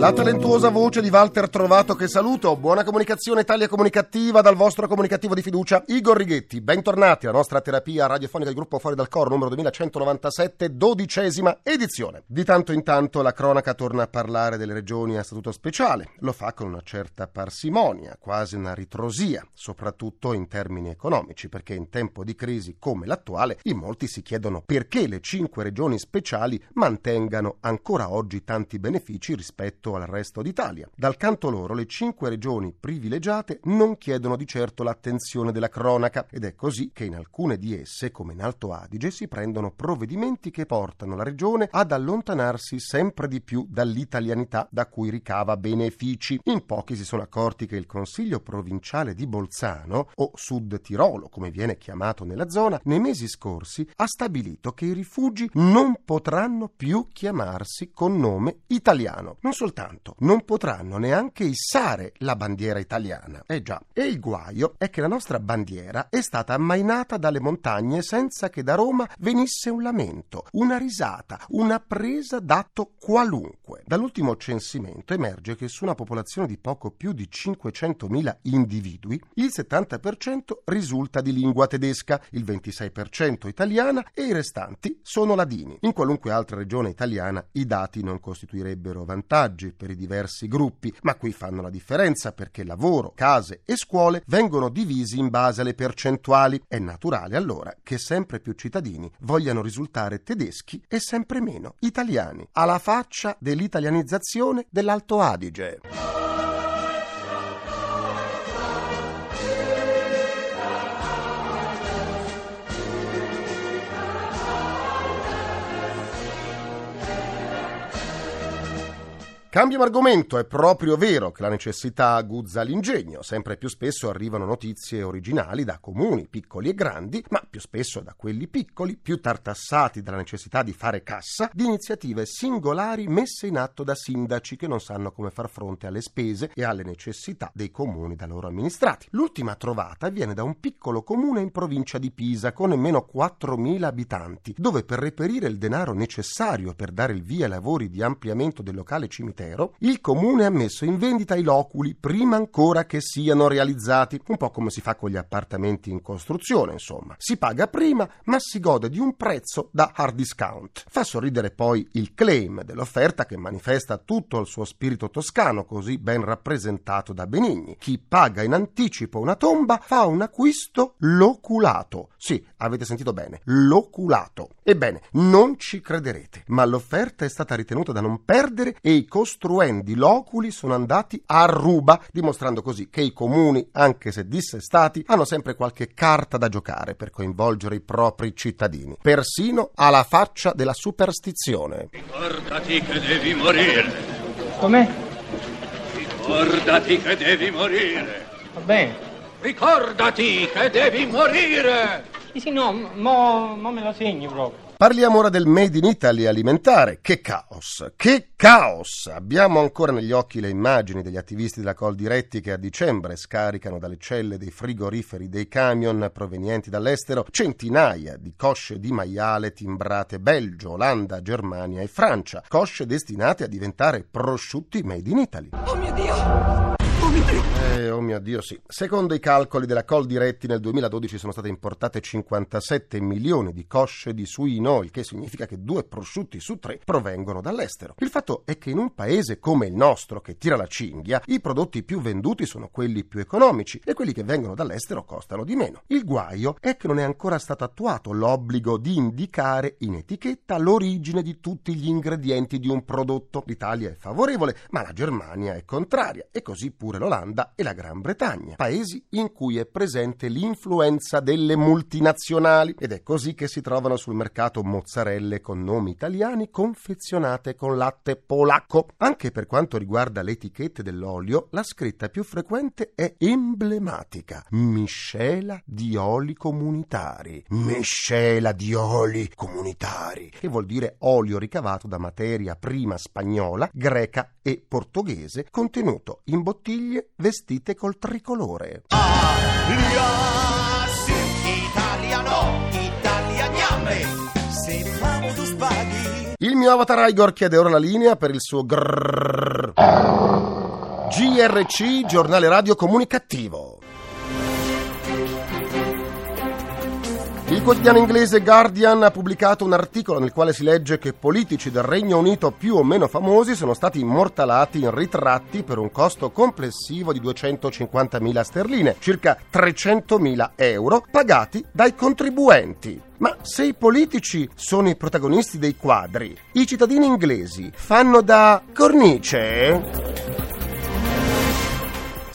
La talentuosa voce di Walter Trovato che saluto. Buona comunicazione Italia Comunicativa dal vostro comunicativo di fiducia Igor Righetti. Bentornati alla nostra terapia radiofonica del gruppo Fuori dal Coro numero 2197, dodicesima edizione. Di tanto in tanto la cronaca torna a parlare delle regioni a statuto speciale. Lo fa con una certa parsimonia, quasi una ritrosia, soprattutto in termini economici, perché in tempo di crisi come l'attuale in molti si chiedono perché le cinque regioni speciali mantengano ancora oggi tanti benefici rispetto al resto d'Italia. Dal canto loro, le cinque regioni privilegiate non chiedono di certo l'attenzione della cronaca ed è così che in alcune di esse, come in Alto Adige, si prendono provvedimenti che portano la regione ad allontanarsi sempre di più dall'italianità da cui ricava benefici. In pochi si sono accorti che il Consiglio provinciale di Bolzano, o Sud Tirolo come viene chiamato nella zona, nei mesi scorsi ha stabilito che i rifugi non potranno più chiamarsi con nome italiano. Non soltanto non potranno neanche issare la bandiera italiana. Eh già. E il guaio è che la nostra bandiera è stata ammainata dalle montagne senza che da Roma venisse un lamento, una risata, una presa d'atto qualunque. Dall'ultimo censimento emerge che su una popolazione di poco più di 500.000 individui, il 70% risulta di lingua tedesca, il 26% italiana e i restanti sono ladini. In qualunque altra regione italiana i dati non costituirebbero vantaggi per i diversi gruppi, ma qui fanno la differenza perché lavoro, case e scuole vengono divisi in base alle percentuali. È naturale allora che sempre più cittadini vogliano risultare tedeschi e sempre meno italiani, alla faccia dell'italianizzazione dell'Alto Adige. Cambiamo argomento, è proprio vero che la necessità aguzza l'ingegno, sempre più spesso arrivano notizie originali da comuni piccoli e grandi, ma più spesso da quelli piccoli, più tartassati dalla necessità di fare cassa, di iniziative singolari messe in atto da sindaci che non sanno come far fronte alle spese e alle necessità dei comuni da loro amministrati. L'ultima trovata viene da un piccolo comune in provincia di Pisa con nemmeno 4.000 abitanti, dove per reperire il denaro necessario per dare il via ai lavori di ampliamento del locale cimitero il comune ha messo in vendita i loculi prima ancora che siano realizzati, un po' come si fa con gli appartamenti in costruzione, insomma. Si paga prima, ma si gode di un prezzo da hard discount. Fa sorridere poi il claim dell'offerta che manifesta tutto il suo spirito toscano, così ben rappresentato da Benigni. Chi paga in anticipo una tomba fa un acquisto loculato. Sì, avete sentito bene, loculato. Ebbene, non ci crederete, ma l'offerta è stata ritenuta da non perdere e i costruendi loculi sono andati a ruba, dimostrando così che i comuni, anche se dissestati, hanno sempre qualche carta da giocare per coinvolgere i propri cittadini, persino alla faccia della superstizione. Ricordati che devi morire. Com'è? Ricordati che devi morire. Va bene. Ricordati che devi morire. Sì, sì, no, mo, mo me lo segni proprio. Parliamo ora del Made in Italy alimentare. Che caos! Che caos! Abbiamo ancora negli occhi le immagini degli attivisti della Col Diretti che a dicembre scaricano dalle celle dei frigoriferi dei camion provenienti dall'estero centinaia di cosce di maiale timbrate Belgio, Olanda, Germania e Francia. Cosce destinate a diventare prosciutti Made in Italy. Oh mio Dio! Eh, oh mio Dio, sì. Secondo i calcoli della Col Diretti, nel 2012 sono state importate 57 milioni di cosce di suino, il che significa che due prosciutti su tre provengono dall'estero. Il fatto è che in un paese come il nostro, che tira la cinghia, i prodotti più venduti sono quelli più economici e quelli che vengono dall'estero costano di meno. Il guaio è che non è ancora stato attuato l'obbligo di indicare in etichetta l'origine di tutti gli ingredienti di un prodotto. L'Italia è favorevole, ma la Germania è contraria e così pure l'Olanda e la Gran Bretagna, paesi in cui è presente l'influenza delle multinazionali ed è così che si trovano sul mercato mozzarelle con nomi italiani confezionate con latte polacco. Anche per quanto riguarda le etichette dell'olio, la scritta più frequente è emblematica: miscela di oli comunitari. Miscela di oli comunitari, che vuol dire olio ricavato da materia prima spagnola, greca e portoghese, contenuto in bottiglie vestite col tricolore. Il mio avatar Igor chiede ora la linea per il suo grrrr. GRC, giornale radio comunicativo. Il quotidiano inglese Guardian ha pubblicato un articolo nel quale si legge che politici del Regno Unito più o meno famosi sono stati immortalati in ritratti per un costo complessivo di 250.000 sterline, circa 300.000 euro, pagati dai contribuenti. Ma se i politici sono i protagonisti dei quadri, i cittadini inglesi fanno da cornice?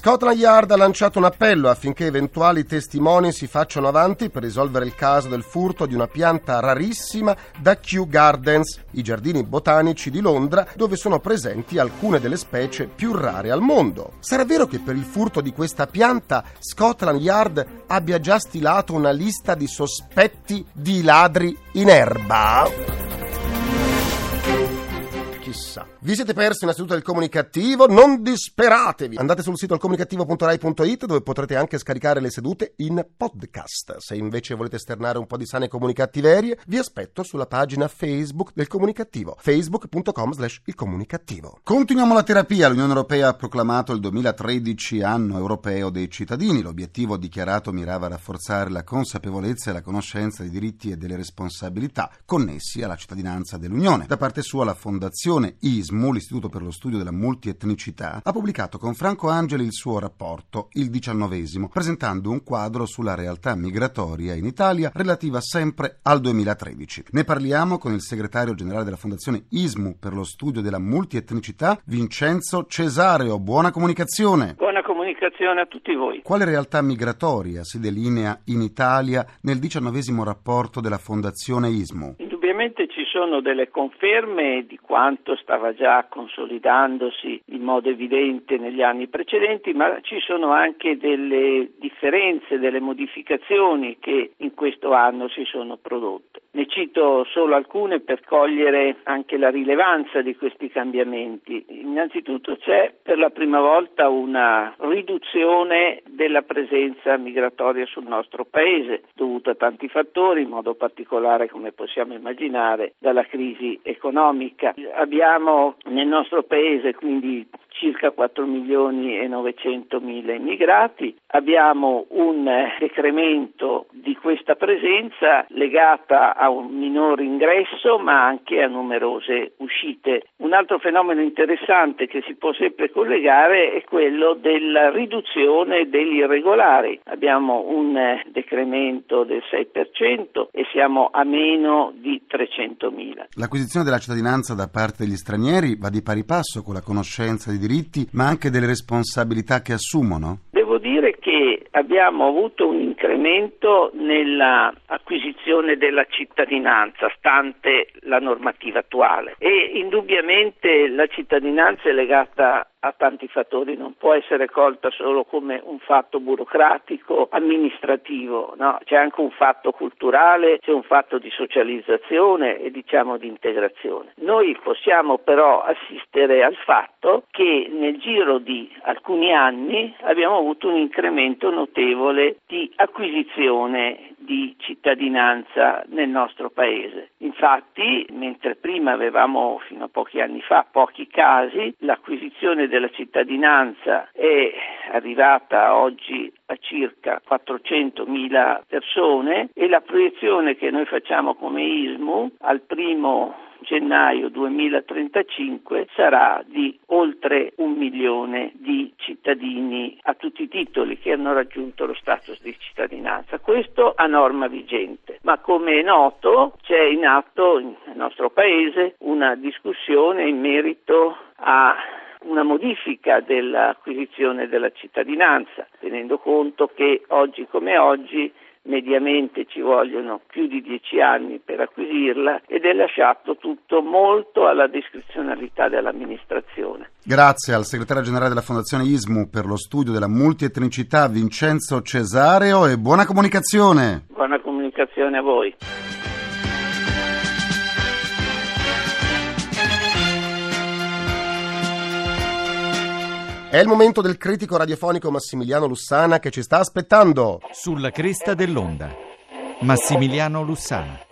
Scotland Yard ha lanciato un appello affinché eventuali testimoni si facciano avanti per risolvere il caso del furto di una pianta rarissima da Kew Gardens, i giardini botanici di Londra, dove sono presenti alcune delle specie più rare al mondo. Sarà vero che per il furto di questa pianta Scotland Yard abbia già stilato una lista di sospetti di ladri in erba? Chissà. Vi siete persi una seduta del comunicativo? Non disperatevi! Andate sul sito alcomunicativo.rai.it dove potrete anche scaricare le sedute in podcast. Se invece volete esternare un po' di sane comunicattiverie, vi aspetto sulla pagina Facebook del comunicativo, facebook.com slash il comunicativo. Continuiamo la terapia. L'Unione Europea ha proclamato il 2013 anno europeo dei cittadini. L'obiettivo dichiarato mirava a rafforzare la consapevolezza e la conoscenza dei diritti e delle responsabilità connessi alla cittadinanza dell'Unione. Da parte sua la Fondazione ISMU, l'Istituto per lo Studio della Multietnicità, ha pubblicato con Franco Angeli il suo rapporto, il diciannovesimo, presentando un quadro sulla realtà migratoria in Italia relativa sempre al 2013. Ne parliamo con il segretario generale della Fondazione ISMU per lo Studio della Multietnicità, Vincenzo Cesareo. Buona comunicazione. Buona comunicazione a tutti voi. Quale realtà migratoria si delinea in Italia nel diciannovesimo rapporto della Fondazione ISMU? Indubbiamente ci sono delle conferme di quanto stava già consolidandosi in modo evidente negli anni precedenti, ma ci sono anche delle differenze, delle modificazioni che in questo anno si sono prodotte. Ne cito solo alcune per cogliere anche la rilevanza di questi cambiamenti. Innanzitutto c'è per la prima volta una riduzione della presenza migratoria sul nostro paese, dovuta a tanti fattori, in modo particolare, come possiamo immaginare, dalla crisi economica. Abbiamo nel nostro paese quindi circa 4 milioni e 900 mila immigrati, abbiamo un decremento di questa presenza legata a un minore ingresso ma anche a numerose uscite. Un altro fenomeno interessante che si può sempre collegare è quello della riduzione degli irregolari. Abbiamo un decremento del 6% e siamo a meno di 300 mila. L'acquisizione della cittadinanza da parte degli stranieri va di pari passo con la conoscenza dei diritti ma anche delle responsabilità che assumono? Devo dire che abbiamo avuto un incremento nell'acquisizione della cittadinanza, stante la normativa attuale e indubbiamente la cittadinanza è legata a tanti fattori, non può essere colta solo come un fatto burocratico, amministrativo, no? c'è anche un fatto culturale, c'è un fatto di socializzazione e diciamo di integrazione. Noi possiamo però assistere al fatto che nel giro di alcuni anni abbiamo avuto un incremento notevole di acquisizione di cittadinanza nel nostro paese. Infatti, mentre prima avevamo fino a pochi anni fa pochi casi, l'acquisizione della cittadinanza è arrivata oggi a circa 400.000 persone e la proiezione che noi facciamo come ISMU al primo gennaio 2035 sarà di oltre un milione di cittadini a tutti i titoli che hanno raggiunto lo status di cittadinanza. Questo a norma vigente, ma come è noto c'è in atto nel nostro Paese una discussione in merito a una modifica dell'acquisizione della cittadinanza, tenendo conto che oggi come oggi mediamente ci vogliono più di dieci anni per acquisirla ed è lasciato tutto molto alla discrezionalità dell'amministrazione. Grazie al segretario generale della Fondazione ISMU per lo studio della multietnicità Vincenzo Cesareo e buona comunicazione. Buona comunicazione a voi. È il momento del critico radiofonico Massimiliano Lussana che ci sta aspettando. Sulla cresta dell'onda. Massimiliano Lussana.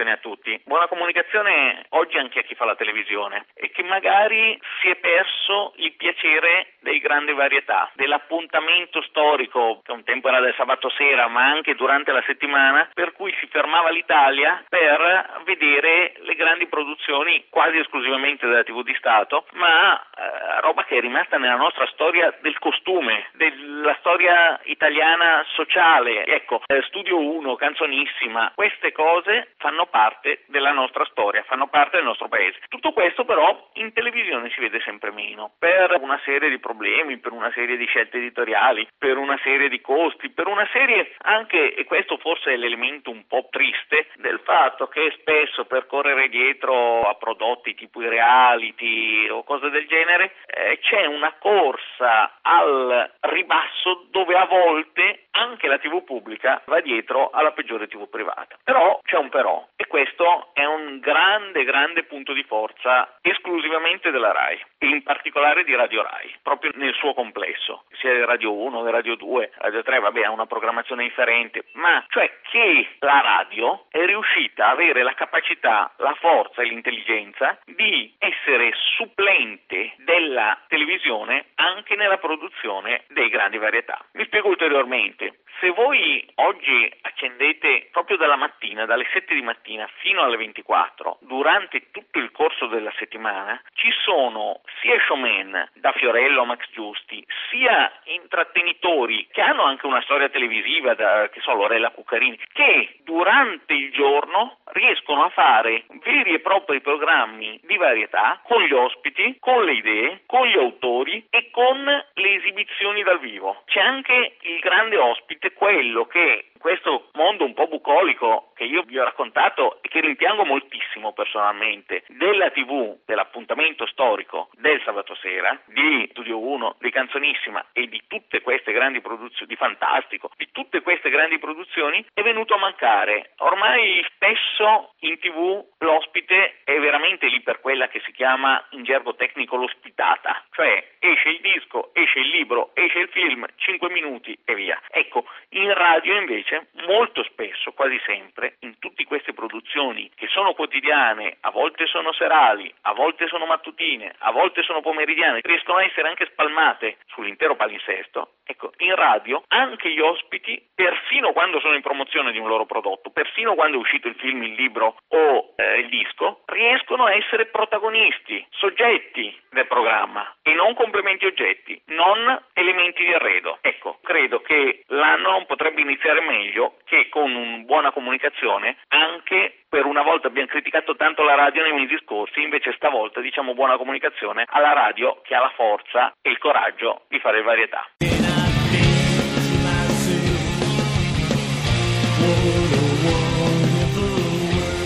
Comunicazione a tutti. Buona comunicazione oggi anche a chi fa la televisione e che magari si è perso il piacere dei grandi varietà, dell'appuntamento storico che un tempo era del sabato sera ma anche durante la settimana per cui si fermava l'Italia per vedere le grandi produzioni quasi esclusivamente della TV di Stato ma eh, roba che è rimasta nella nostra storia del costume, della storia italiana sociale. Ecco, eh, Studio 1, Canzonissima, queste cose fanno parte della nostra storia, fanno parte del nostro paese. Tutto questo però in televisione si vede sempre meno per una serie di problemi, per una serie di scelte editoriali, per una serie di costi, per una serie anche, e questo forse è l'elemento un po' triste, del fatto che spesso per correre dietro a prodotti tipo i reality o cose del genere eh, c'è una corsa al ribasso dove a volte anche la TV pubblica va dietro alla peggiore TV privata. Però c'è un però questo è un grande, grande punto di forza esclusivamente della RAI e in particolare di Radio RAI, proprio nel suo complesso, sia Radio 1 Radio 2, Radio 3, vabbè, ha una programmazione differente, ma cioè che la radio è riuscita a avere la capacità, la forza e l'intelligenza di essere supplente della televisione anche nella produzione dei grandi varietà. Mi spiego ulteriormente. Se voi oggi accendete proprio dalla mattina, dalle 7 di mattina fino alle 24, durante tutto il corso della settimana, ci sono sia showman da Fiorello a Max Giusti, sia intrattenitori che hanno anche una storia televisiva, da, che so, Lorella Cuccarini, che durante il giorno riescono a fare veri e propri programmi di varietà con gli ospiti, con le idee, con gli autori e con le esibizioni dal vivo. C'è anche il grande ospite, quello che questo mondo un po' bucolico che io vi ho raccontato e che rimpiango moltissimo personalmente della TV, dell'appuntamento storico del sabato sera, di Studio 1, di Canzonissima e di tutte queste grandi produzioni, di Fantastico, di tutte queste grandi produzioni, è venuto a mancare. Ormai spesso in TV l'ospite è veramente lì per quella che si chiama in gergo tecnico l'ospitata, cioè esce il disco, esce il libro, esce il film, 5 minuti e via. Ecco, in radio invece molto spesso, quasi sempre, in tutte queste produzioni che sono quotidiane, a volte sono serali, a volte sono mattutine, a volte sono pomeridiane, riescono a essere anche spalmate sull'intero palinsesto, ecco, in radio anche gli ospiti, perfino quando sono in promozione di un loro prodotto, perfino quando è uscito il film, il libro o eh, il disco, riescono a essere protagonisti, soggetti del programma e non complementi oggetti, non elementi di arredo. Ecco, credo che l'anno non potrebbe iniziare meglio che con una buona comunicazione anche per una volta abbiamo criticato tanto la radio nei mesi scorsi, invece stavolta diciamo buona comunicazione alla radio che ha la forza e il coraggio di fare varietà.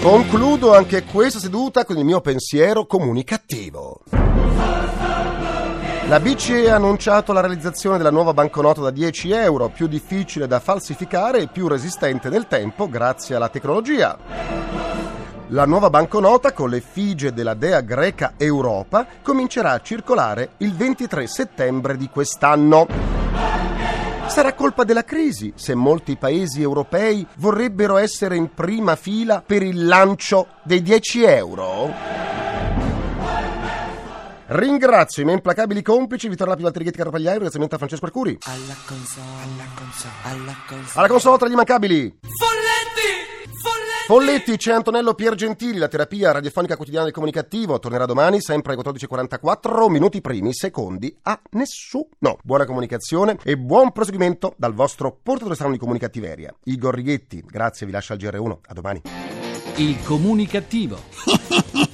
Concludo anche questa seduta con il mio pensiero comunicativo. La BCE ha annunciato la realizzazione della nuova banconota da 10 euro, più difficile da falsificare e più resistente nel tempo grazie alla tecnologia. La nuova banconota con l'effigie della dea greca Europa comincerà a circolare il 23 settembre di quest'anno. Sarà colpa della crisi se molti paesi europei vorrebbero essere in prima fila per il lancio dei 10 euro? Ringrazio i miei implacabili complici Vittorio Lapi, Valtteri Ghetti, Caro Pagliaio, ringraziamento a Francesco Arcuri. Alla console, alla console, alla console. Alla console tra gli immancabili. Folletti! Folletti! Folletti, c'è Antonello Piergentili, la terapia radiofonica quotidiana del comunicativo. Tornerà domani, sempre alle 14.44, minuti primi, secondi a nessuno. Buona comunicazione e buon proseguimento dal vostro portatore strano di comunicattiveria. Igor Righetti, grazie, vi lascio al GR1. A domani. Il comunicativo.